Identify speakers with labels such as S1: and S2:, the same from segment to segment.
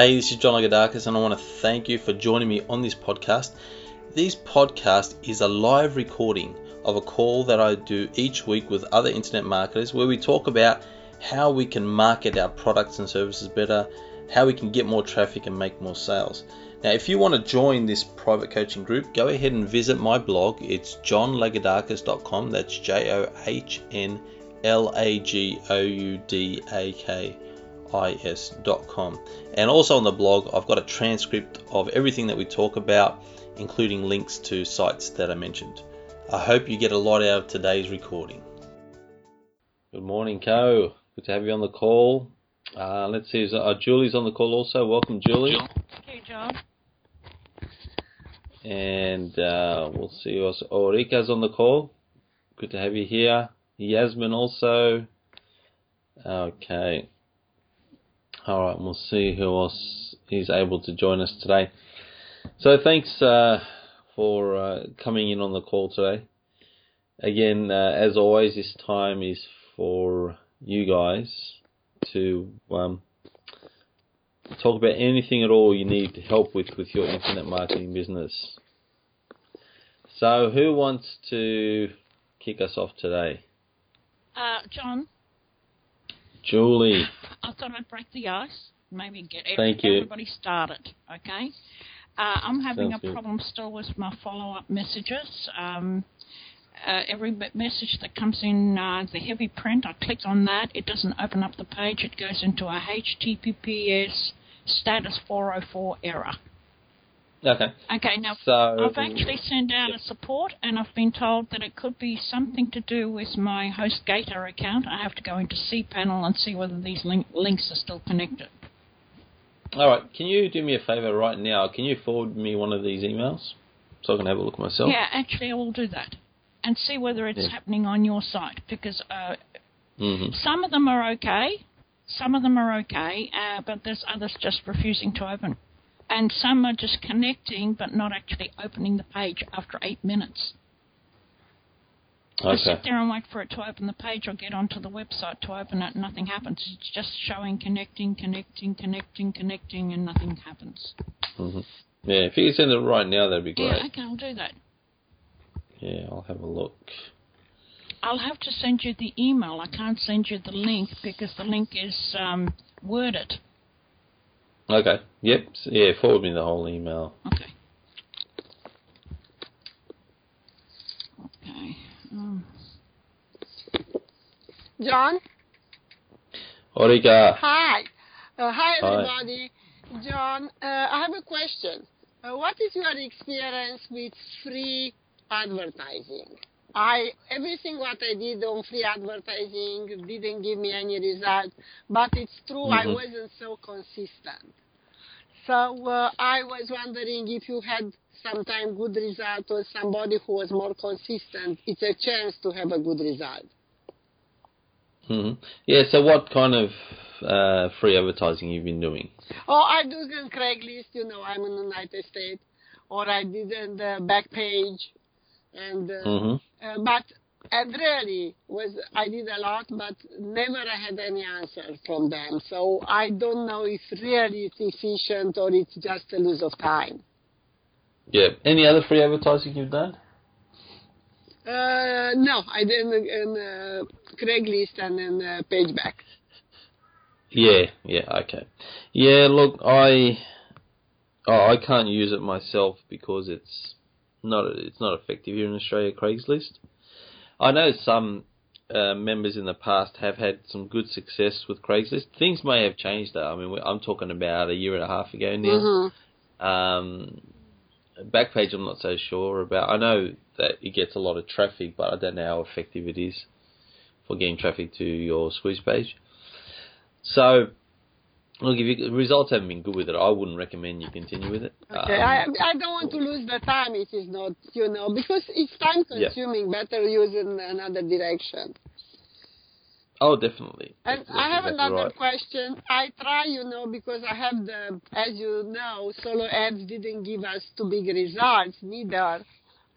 S1: Hey, this is John Lagoudakis, and I want to thank you for joining me on this podcast. This podcast is a live recording of a call that I do each week with other internet marketers where we talk about how we can market our products and services better, how we can get more traffic and make more sales. Now, if you want to join this private coaching group, go ahead and visit my blog. It's johnlagoudakis.com. That's J O H N L A G O U D A K is.com. And also on the blog, I've got a transcript of everything that we talk about, including links to sites that I mentioned. I hope you get a lot out of today's recording. Good morning, Co. Good to have you on the call. Uh, let's see, is, uh, Julie's on the call also. Welcome, Julie.
S2: Hey, John.
S1: And uh, we'll see who else. Oh, Rika's on the call. Good to have you here. Yasmin also. Okay. All right, we'll see who else is able to join us today. So thanks uh, for uh, coming in on the call today. Again, uh, as always, this time is for you guys to um, talk about anything at all you need to help with with your internet marketing business. So, who wants to kick us off today?
S2: Uh, John.
S1: Julie.
S2: I thought I'd break the ice, maybe get
S1: every,
S2: everybody started. Okay. Uh, I'm having
S1: Sounds
S2: a
S1: good.
S2: problem still with my follow-up messages. Um, uh, every message that comes in uh, the heavy print, I click on that. It doesn't open up the page. It goes into a HTTPS status 404 error.
S1: Okay.
S2: Okay, now
S1: So
S2: I've actually sent out a support, and I've been told that it could be something to do with my HostGator account. I have to go into cPanel and see whether these link- links are still connected.
S1: All right. Can you do me a favor right now? Can you forward me one of these emails so I can have a look myself?
S2: Yeah, actually, I will do that and see whether it's
S1: Yeah.
S2: happening on your site because uh,
S1: hmm
S2: some of them are okay, some of them are okay, uh, but there's others just refusing to open. And some are just connecting but not actually opening the page after eight minutes. I sit
S1: Okay.
S2: there and wait for it to open the page or get onto the website to open it and nothing happens. It's just showing connecting, connecting, connecting, connecting, and nothing happens.
S1: hmm Yeah. If you can send it right now, that'd be great.
S2: Yeah, okay, I'll do that.
S1: Yeah, I'll have a look.
S2: I'll have to send you the email. I can't send you the link because the link is um, worded.
S1: Okay. Yep. S- Yeah. Forward me the whole email.
S2: Okay. Okay. Um,
S3: John?
S1: Orika.
S3: Hi. Uh, hi,
S1: Hi.
S3: everybody. John, uh, I have a question. Uh, what is your experience with free advertising? I everything what I did on free advertising didn't give me any result, but it's true I
S1: Mhm.
S3: wasn't so consistent. So uh, I was wondering if you had sometime good result or somebody who was more consistent. It's a chance to have a good result.
S1: hmm Yeah. So, what kind of uh, free advertising you've been doing?
S3: Oh, I do on Craigslist, you know, I'm in the United States, or I did on the back page, and uh,
S1: hmm
S3: uh, but and really was I did a lot, but never I had any answer from them. So I don't know if really it's efficient or it's just a lose of time.
S1: Yeah. Any other free advertising you've done?
S3: Uh, no, I did in, in uh, Craigslist and in uh, Pageback.
S1: Yeah, yeah, okay. Yeah, look, I oh, I can't use it myself because it's not it's not effective here in Australia. Craigslist. I know some uh, members in the past have had some good success with Craigslist. Things may have changed though. I mean, I'm talking about a year and a half ago now.
S3: Mhm.
S1: Um, Backpage, I'm not so sure about. I know that it gets a lot of traffic, but I don't know how effective it is for getting traffic to your squeeze page. So, look, if you, the results haven't been good with it, I wouldn't recommend you continue with it.
S3: Okay,
S1: Um,
S3: I I don't want to lose the time. It is not, you know, because it's time
S1: Yeah.
S3: consuming. Better use in another direction.
S1: oh, definitely.
S3: And
S1: That's
S3: I have
S1: exactly
S3: another
S1: right.
S3: question. I try, you know, because I have the, as you know, solo ads didn't give us too big results neither.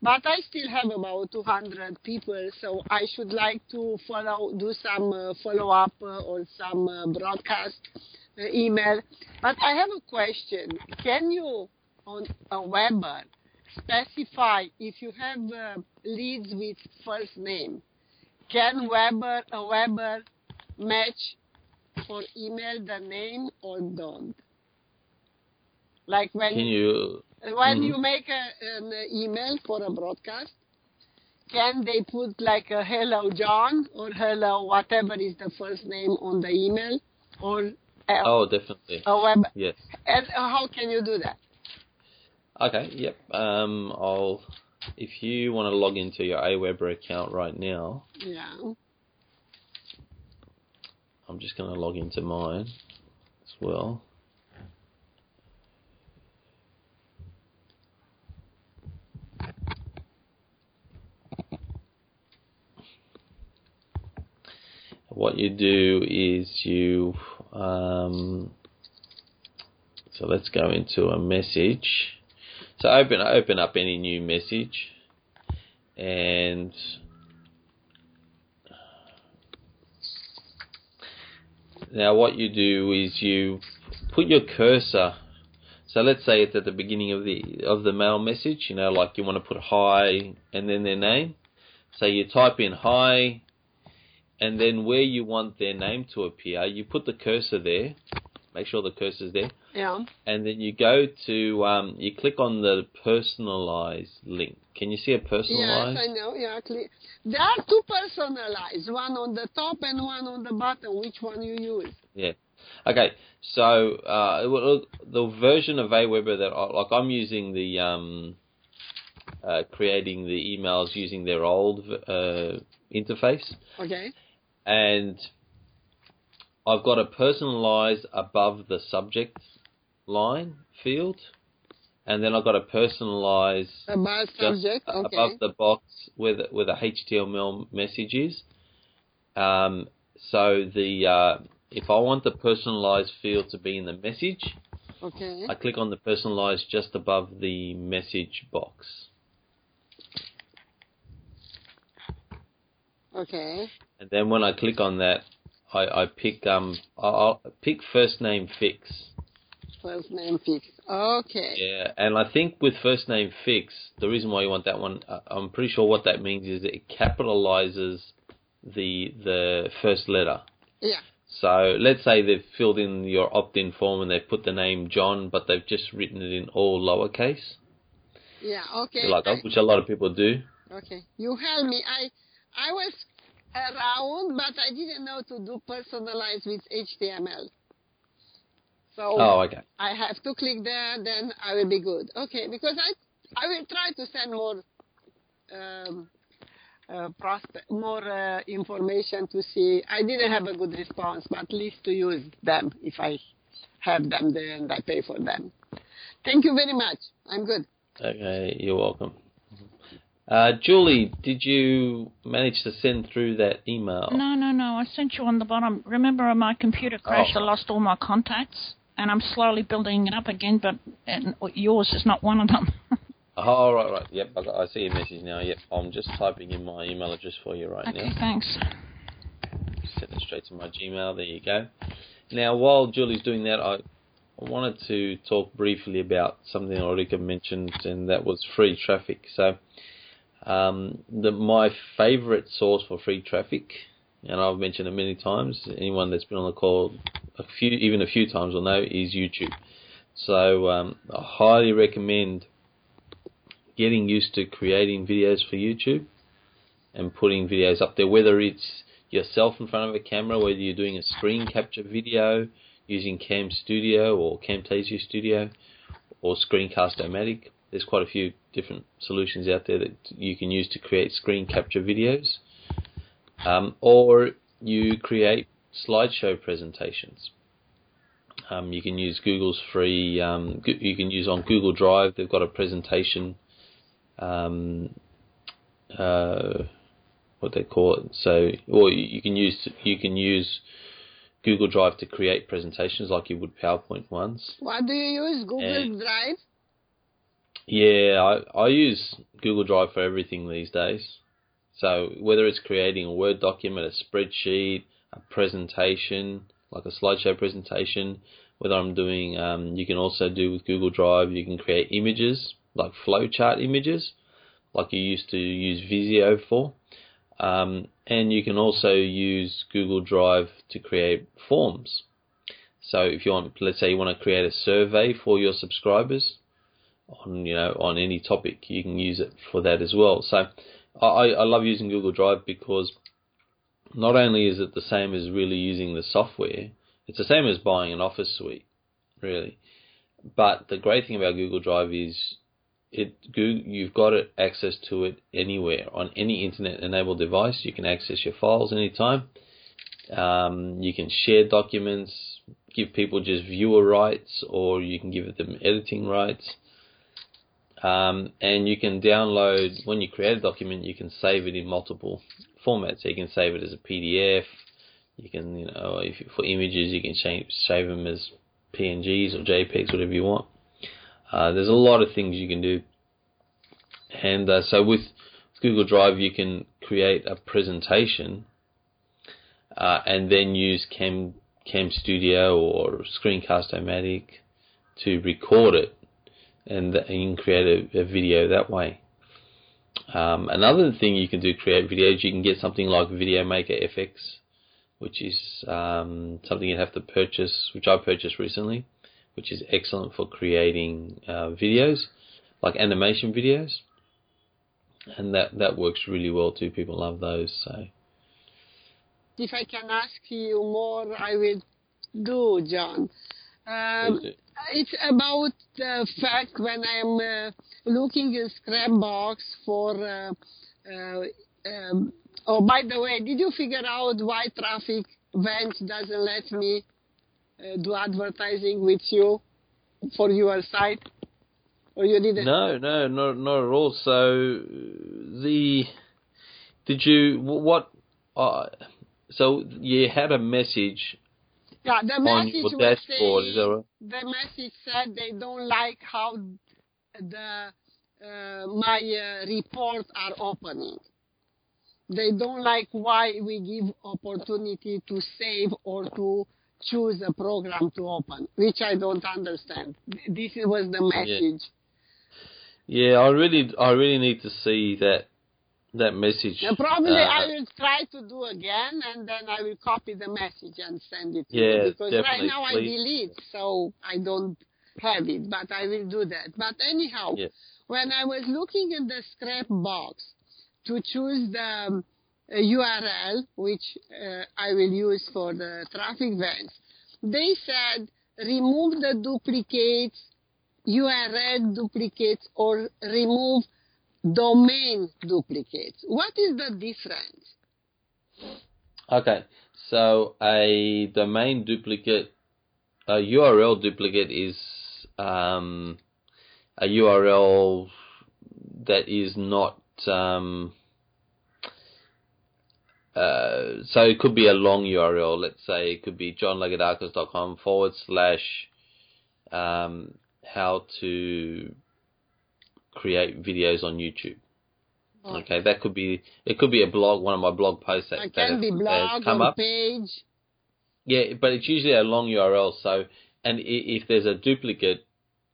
S3: But I still have about 200 people, so I should like to follow, do some uh, follow up uh, or some uh, broadcast email. But I have a question. Can you, on Aweber, specify if you have uh, leads with first name? Can Weber Aweber match for email the name or don't? Like when
S1: Can you?
S3: when
S1: Mhm.
S3: you make a, an email for a broadcast, can they put like a hello John or hello whatever is the first name on the email or
S1: Oh, definitely.
S3: a web?
S1: Yes.
S3: And how can you do that?
S1: Okay. Yep. Um, I'll. If you want to log into your Aweber account right now,
S3: Yeah.
S1: I'm just going to log into mine as well. What you do is you, um, so let's go into a message. So open open up any new message, and Now, what you do is you put your cursor. So let's say it's at the beginning of the of the mail message. You know, like you want to put hi and then their name. So you type in hi, and then where you want their name to appear, you put the cursor there. Make sure the cursor's there,
S3: Yeah.
S1: and then you go to um, you click on the personalize link. Can you see a personalize?
S3: Yes, I know. Yeah, clear. There are two personalized, one on the top and one on the bottom. Which one you use?
S1: Yeah. Okay. So uh, the version of Aweber that I, like I'm using the um, uh, creating the emails using their old uh, interface,
S3: Okay.
S1: and I've got a personalize above the subject line field, and then I've got a personalize
S3: About subject. Okay.
S1: above the box with the, where the HTML message is. Um, so the uh, if I want the personalized field to be in the message,
S3: Okay.
S1: I click on the personalized just above the message box.
S3: Okay.
S1: And then when I click on that, I, I pick um I'll pick first name fix.
S3: First name fix. Okay.
S1: Yeah, and I think with first name fix, the reason why you want that one, uh, I'm pretty sure what that means is it capitalizes the the first letter.
S3: Yeah.
S1: So let's say they've filled in your opt-in form and they've put the name John, but they've just written it in all lowercase,
S3: Yeah. Okay.
S1: like that, which a lot of people do.
S3: Okay. You help me. I I was around, but I didn't know to do personalize with HTML. So
S1: Oh, okay.
S3: I have to click there, then I will be good. Okay, because I I will try to send more um, uh, prospect, more uh, information to see. I didn't have a good response, but at least to use them if I have them there and I pay for them. Thank you very much. I'm good.
S1: Okay, you're welcome. Uh, Julie, did you manage to send through that email?
S2: No, no, no. I sent you on the bottom. Remember, my computer crashed.
S1: Oh.
S2: I lost all my contacts, and I'm slowly building it up again. But and yours is not one of them.
S1: Oh, right, right. Yep, I, got, I see your message now. Yep, I'm just typing in my email address for you right
S2: okay,
S1: now.
S2: thanks.
S1: Send it straight to my Gmail. There you go. Now, while Julie's doing that, I, I wanted to talk briefly about something Ulrika mentioned, and that was free traffic. So, um, the my favourite source for free traffic, and I've mentioned it many times. Anyone that's been on the call a few, even a few times, will know is YouTube. So, um, I highly recommend getting used to creating videos for YouTube and putting videos up there, whether it's yourself in front of a camera, whether you're doing a screen capture video using Cam Studio or Camtasia Studio or Screencast-O-Matic. There's quite a few different solutions out there that you can use to create screen capture videos. Um, or you create slideshow presentations. Um, you can use Google's free. Um, you can use on Google Drive. They've got a presentation. Um, uh, what they call it. So, or you you can use you can use Google Drive to create presentations like you would PowerPoint ones.
S3: Why do you use? Google
S1: And-
S3: Drive?
S1: Yeah, I, I use Google Drive for everything these days. So whether it's creating a Word document, a spreadsheet, a presentation, like a slideshow presentation. Whether I'm doing, um, you can also do with Google Drive. You can create images like flowchart images, like you used to use Visio for. Um, and you can also use Google Drive to create forms. So if you want, let's say you want to create a survey for your subscribers on, you know, on any topic, you can use it for that as well. So I, I love using Google Drive because not only is it the same as really using the software, it's the same as buying an Office suite, really. But the great thing about Google Drive is it you've got access to it anywhere on any internet-enabled device. You can access your files anytime. Um, you can share documents, give people just viewer rights, or you can give them editing rights. Um, and you can download when you create a document, you can save it in multiple formats. So you can save it as a PDF. You can, you know, if for images, you can change, save them as PNGs or JPEGs, whatever you want. Uh, there's a lot of things you can do. And uh, so with Google Drive, you can create a presentation uh, and then use Cam Cam Studio or Screencast-O-Matic to record it, and, and you can create a, a video that way. Um, another thing you can do create videos. You can get something like Video Maker FX, which is um, something you have to purchase, which I purchased recently, which is excellent for creating uh, videos, like animation videos, and that that works really well too. People love those. So,
S3: if I can ask you more, I will do, John. Um, it's about the fact when I'm uh, looking in Scrapebox for. Uh, uh, um, oh, by the way, did you figure out why Traffic Vent doesn't let me uh, do advertising with you for your site? Or you didn't?
S1: No, no, not not at all. So the did you what? Uh, so you had a message
S3: yeah, the message was
S1: dashboard, is right?
S3: the message said they don't like how the uh, my uh, reports are opening. They don't like why we give opportunity to save or to choose a program to open, which I don't understand. This was the message.
S1: Yeah, yeah I really, I really need to see that that message.
S3: And probably
S1: uh,
S3: I will try to do again, and then I will copy the message and send it to
S1: Yeah,
S3: you because right now I delete, so I don't have it, but I will do that. But anyhow,
S1: Yes.
S3: when I was looking in the Scrapebox to choose the um, URL, which uh, I will use for the Traffic Vance, they said remove the duplicates, URL duplicates, or remove domain duplicates. What is the difference?
S1: Okay, so a domain duplicate, a URL duplicate is um, a URL that is not. Um, uh, so it could be a long URL. Let's say it could be johnlagoudakis.com forward slash um, how to create videos on YouTube. Okay, that could be it. Could be a blog, one of my blog posts that,
S3: It
S1: that
S3: can be blog
S1: come up.
S3: page.
S1: Yeah, but it's usually a long URL. So, and if there's a duplicate,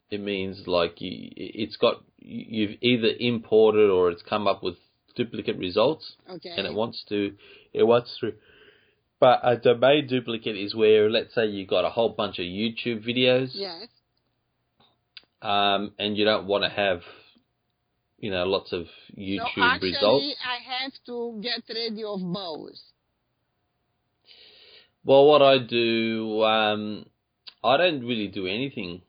S1: it means like you, it's got you've either imported or it's come up with duplicate results,
S3: Okay.
S1: and it wants to it wants to. But a domain duplicate is where, let's say, you've got a whole bunch of YouTube videos,
S3: Yes.
S1: um, and you don't want to have, you know, lots of YouTube
S3: so actually,
S1: results.
S3: I have to get rid of both.
S1: Well, what I do, um, I don't really do anything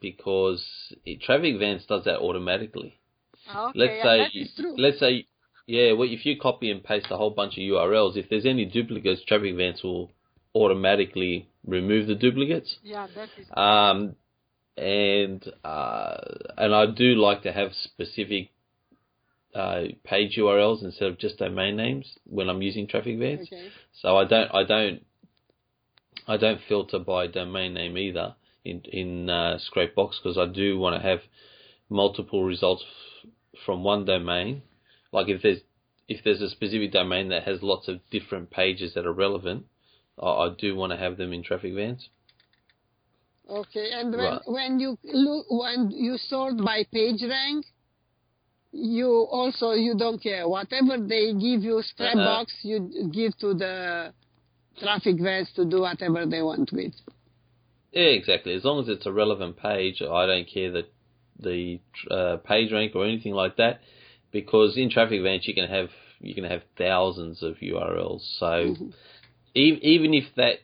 S1: because it, Traffic Vance does that automatically.
S3: Okay,
S1: let's say,
S3: true.
S1: let's say, yeah, well, if you copy and paste a whole bunch of URLs, if there's any duplicates, Traffic Vance will automatically remove the duplicates.
S3: yeah, that is.
S1: Um, and uh, and I do like to have specific uh, page URLs instead of just domain names when I'm using Traffic Vance.
S3: okay.
S1: So I don't I don't I don't filter by domain name either in in uh, Scrapebox because I do want to have multiple results f- from one domain. Like if there's if there's a specific domain that has lots of different pages that are relevant, I, I do want to have them in Traffic Vance.
S3: Okay, and when
S1: Right.
S3: when you look when you sort by page rank, you also you don't care whatever they give you strap
S1: Uh-huh.
S3: box you give to the Traffic Vance to do whatever they want with.
S1: Yeah, exactly. As long as it's a relevant page, I don't care the the uh, page rank or anything like that, because in Traffic Vance you can have you can have thousands of URLs. So even even if that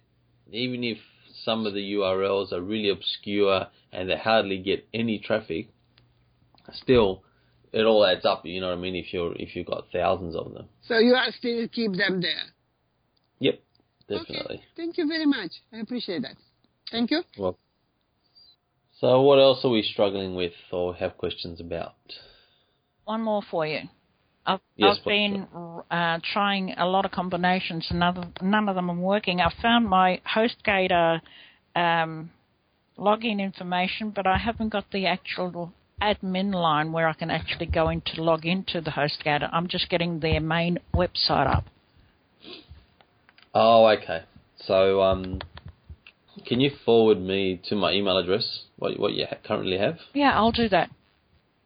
S1: even if some of the URLs are really obscure and they hardly get any traffic, still it all adds up. You know what I mean? If you're if you've got thousands of them.
S3: So you are still keep them there.
S1: Yep, definitely.
S3: Okay. Thank you very much. I appreciate that. Thank you.
S1: Well, so what else are we struggling with or have questions about?
S2: One more for you. I've,
S1: Yes,
S2: I've been uh, trying a lot of combinations, and none of, none of them are working. I found my HostGator um, login information, but I haven't got the actual admin line where I can actually go in to log into the HostGator. I'm just getting their main website up.
S1: Oh, okay. So, um, can you forward me to my email address what what you ha- currently have,
S2: Yeah, I'll do that.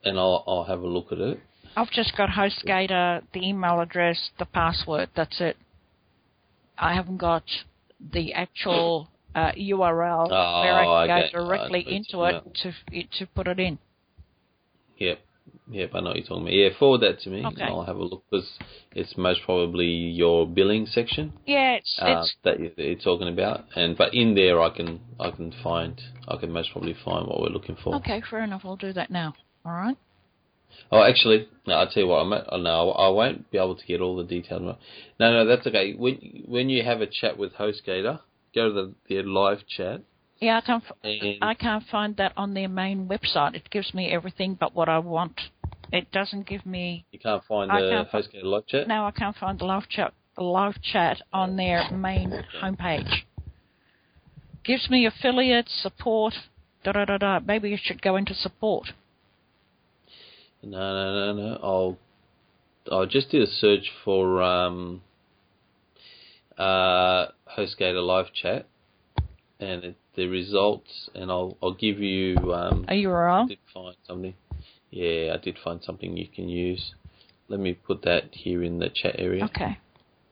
S1: and I'll I'll have a look at it.
S2: I've just got HostGator, the email address, the password. That's it. I haven't got the actual uh, URL
S1: Oh,
S2: where I can
S1: okay.
S2: go directly into it to it, to put it in.
S1: Yep, yep. I know what you're talking about. Yeah, forward that to me,
S2: Okay.
S1: and I'll have a look because it's most probably your billing section
S2: Yeah, it's
S1: uh,
S2: it's
S1: that you- that you're talking about, and but in there I can I can find I can most probably find what we're looking for.
S2: okay. Fair enough. I'll do that now. All right.
S1: Oh, actually, no, I'll tell you what. I'm at, oh, no, I won't be able to get all the details. No, no, that's okay. When when you have a chat with HostGator, go to the, the live chat.
S2: Yeah, I can't.
S1: And
S2: I can't find that on their main website. It gives me everything but what I want. It doesn't give me.
S1: you can't find
S2: I
S1: the
S2: can't
S1: HostGator live chat.
S2: No, I can't find the live chat. Live chat on their main homepage. Gives me affiliates, support, da da da da. Maybe you should go into support.
S1: No, no, no, no. I'll I'll just do a search for um, uh, HostGator live chat, and it, the results, and I'll I'll give you. Um,
S2: A
S1: I
S2: URL.
S1: did find something. Yeah, I did find something you can use. Let me put that here in the chat area.
S2: Okay.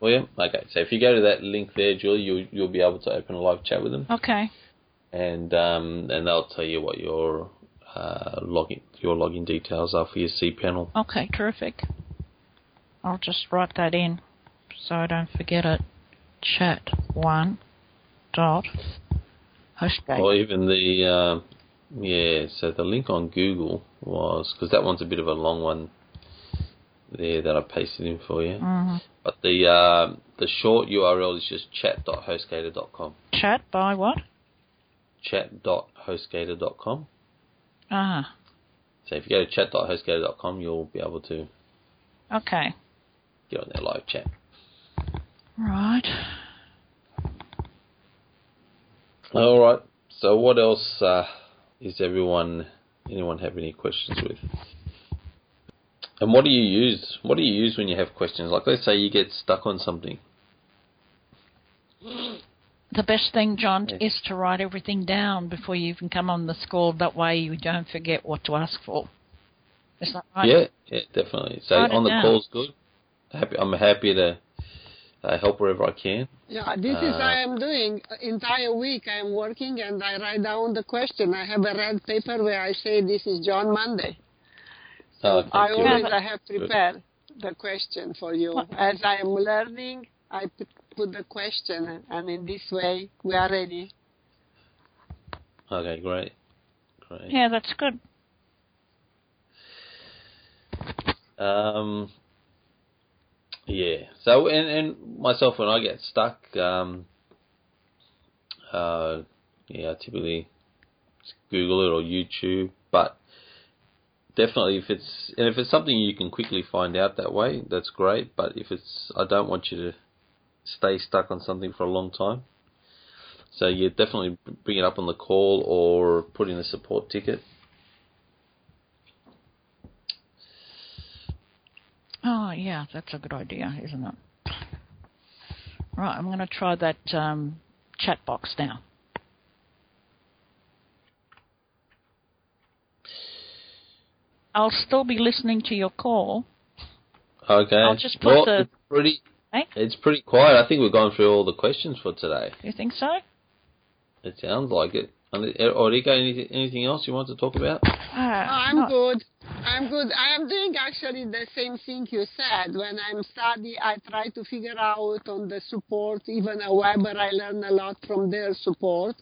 S1: Well, yeah. Okay. So if you go to that link there, Julie, you'll you'll be able to open a live chat with them,
S2: Okay.
S1: and um, and they'll tell you what your uh, login your login details are for your C panel.
S2: Okay. Terrific. I'll just write that in so I don't forget it. Chat one dot
S1: Or even the uh, yeah. So the link on Google was because that one's a bit of a long one there that I pasted in for you.
S2: Mhm.
S1: But the uh, the short URL is just chat.hostgator.com.
S2: Chat by what?
S1: Chat.hostgator.com.
S2: Ah.
S1: So if you go to chat.hostgator.com, you'll be able to
S2: Okay.
S1: get on their live chat.
S2: Right.
S1: All right. So what else uh, is everyone? Anyone have any questions with? And what do you use? What do you use when you have questions? Like, let's say you get stuck on something.
S2: The best thing, John, is to write everything down before you even come on the call. That way you don't forget what to ask for. Is that right?
S1: Yeah, yeah, definitely. So
S2: Write
S1: on the
S2: down.
S1: call's good. Happy, I'm happy to uh, help wherever I can.
S3: Yeah, this is
S1: Uh,
S3: I am doing. Entire week I am working and I write down the question. I have a red paper where I say this is John Monday.
S1: Uh,
S3: I
S1: you.
S3: always I have prepared the question for you. As I am learning, I put, put the question and in this way we are ready.
S1: Okay, great, great.
S2: Yeah, that's good.
S1: Um, yeah. So and and myself when I get stuck, um, uh, yeah, I typically Google it or YouTube, but definitely if it's and if it's something you can quickly find out that way, that's great. But if it's, I don't want you to stay stuck on something for a long time. So you definitely bring it up on the call or put in a support ticket.
S2: Oh, yeah, that's a good idea, isn't it? Right, I'm going to try that um, chat box now. I'll still be listening to your call.
S1: Okay.
S2: I'll just put
S1: well,
S2: the-
S1: It's pretty,
S2: Hey?
S1: it's pretty quiet. I think we've gone through all the questions for today.
S2: You think so?
S1: It sounds like it. Orica, anything, anything else you want to talk about?
S2: Uh,
S3: I'm
S2: not-
S3: good. I'm good. I am doing actually the same thing you said. When I'm study, I try to figure out on the support. Even Aweber, I learn a lot from their support.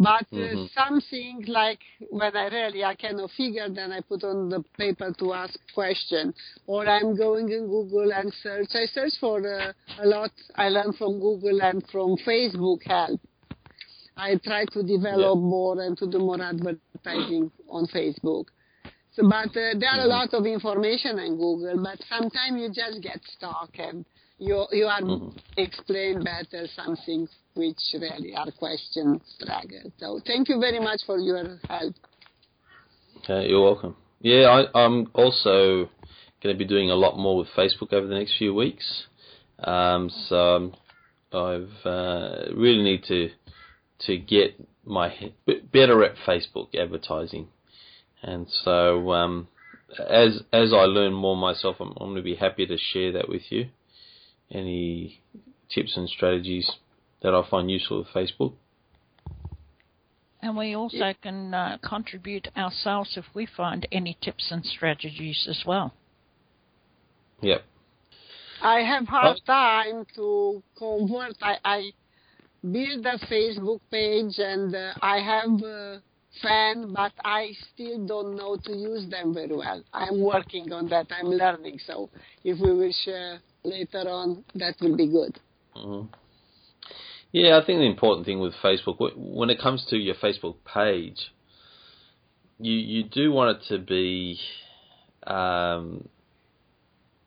S3: But uh,
S1: Mhm.
S3: something like when I really I cannot figure, then I put on the paper to ask question, or I'm going in Google and search. I search for uh, a lot. I learn from Google and from Facebook help. I try to develop more and to do more advertising on Facebook. So, but uh, there are a lot of information on Google, but sometimes you just get stuck and you you are
S1: Mhm.
S3: explain better something which really are question struggle. So thank you very much for your help.
S1: You're welcome. Yeah, I, I'm also going to be doing a lot more with Facebook over the next few weeks. Um, so um, I've uh, really need to to get my better at Facebook advertising, and so um, as as I learn more myself, I'm, I'm going to be happy to share that with you. Any tips and strategies that I find useful with Facebook.
S2: And we also can uh, contribute ourselves if we find any tips and strategies as well.
S1: Yep.
S3: I have hard time to convert. I, I build a Facebook page and uh, I have a fan, but I still don't know to use them very well. I'm working on that. I'm learning. So if we will share later on, that will be good.
S1: hmm Yeah, I think the important thing with Facebook, when it comes to your Facebook page, you you do want it to be, um,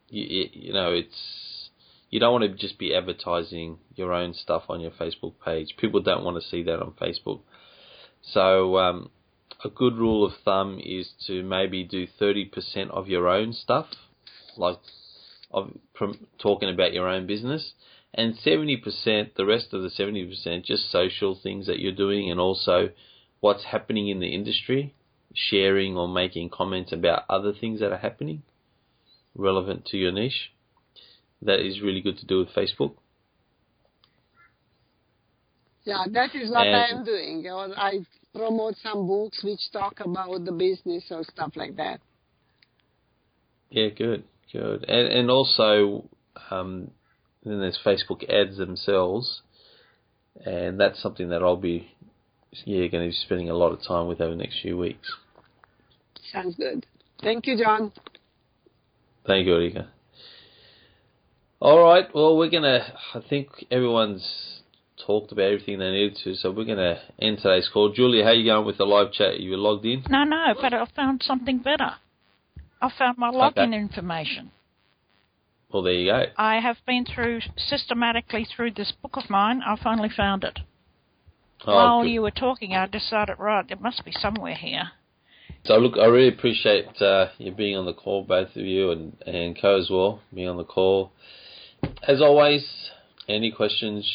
S1: you- you know, it's you don't want to just be advertising your own stuff on your Facebook page. People don't want to see that on Facebook. So um, a good rule of thumb is to maybe do thirty percent of your own stuff, like of talking about your own business, and 70%, the rest of the 70%, just social things that you're doing and also what's happening in the industry, sharing or making comments about other things that are happening relevant to your niche. That is really good to do with Facebook.
S3: Yeah, that is what I'm doing. Or I promote some books which talk about the business or stuff like that.
S1: Yeah, good, good. And and also, um, then there's Facebook ads themselves, and that's something that I'll be, yeah, going to be spending a lot of time with over the next few weeks.
S3: Sounds good. Thank you, John.
S1: Thank you, Erika. All right. Well, we're gonna. I think everyone's talked about everything they needed to, so we're gonna end today's call. Julia, how you going with the live chat? You logged in?
S2: No, no, but I found something better. I found my login information.
S1: Well, there you go.
S2: I have been through systematically through this book of mine. I finally found it.
S1: Oh,
S2: While
S1: good.
S2: you were talking, I decided, right, it must be somewhere here.
S1: So look, I really appreciate uh, you being on the call, both of you, and and Co as well, being on the call. As always, any questions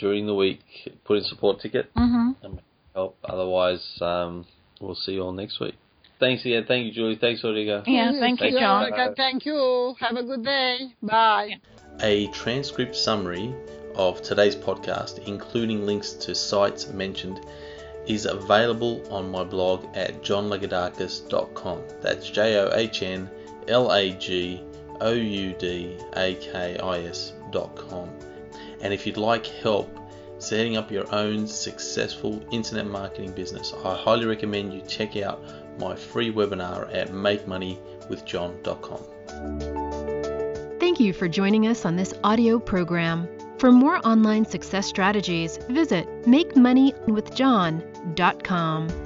S1: during the week, put in support ticket
S2: Mm-hmm.
S1: and help. Otherwise, um, we'll see you all next week. Thanks again. Thank you, Julie. Thanks, Rodrigo.
S2: Yeah, thank you,
S3: Yeah,
S2: John.
S3: okay, Thank you. Have a good day. Bye.
S1: A transcript summary of today's podcast, including links to sites mentioned, is available on my blog at johnlagoudakis.com. That's J O H N L A G O U D A K I S.com. And if you'd like help setting up your own successful internet marketing business, I highly recommend you check out my free webinar at makemoneywithjohn.com.
S4: Thank you for joining us on this audio program. For more online success strategies, visit MakeMoneyWithJohn.com.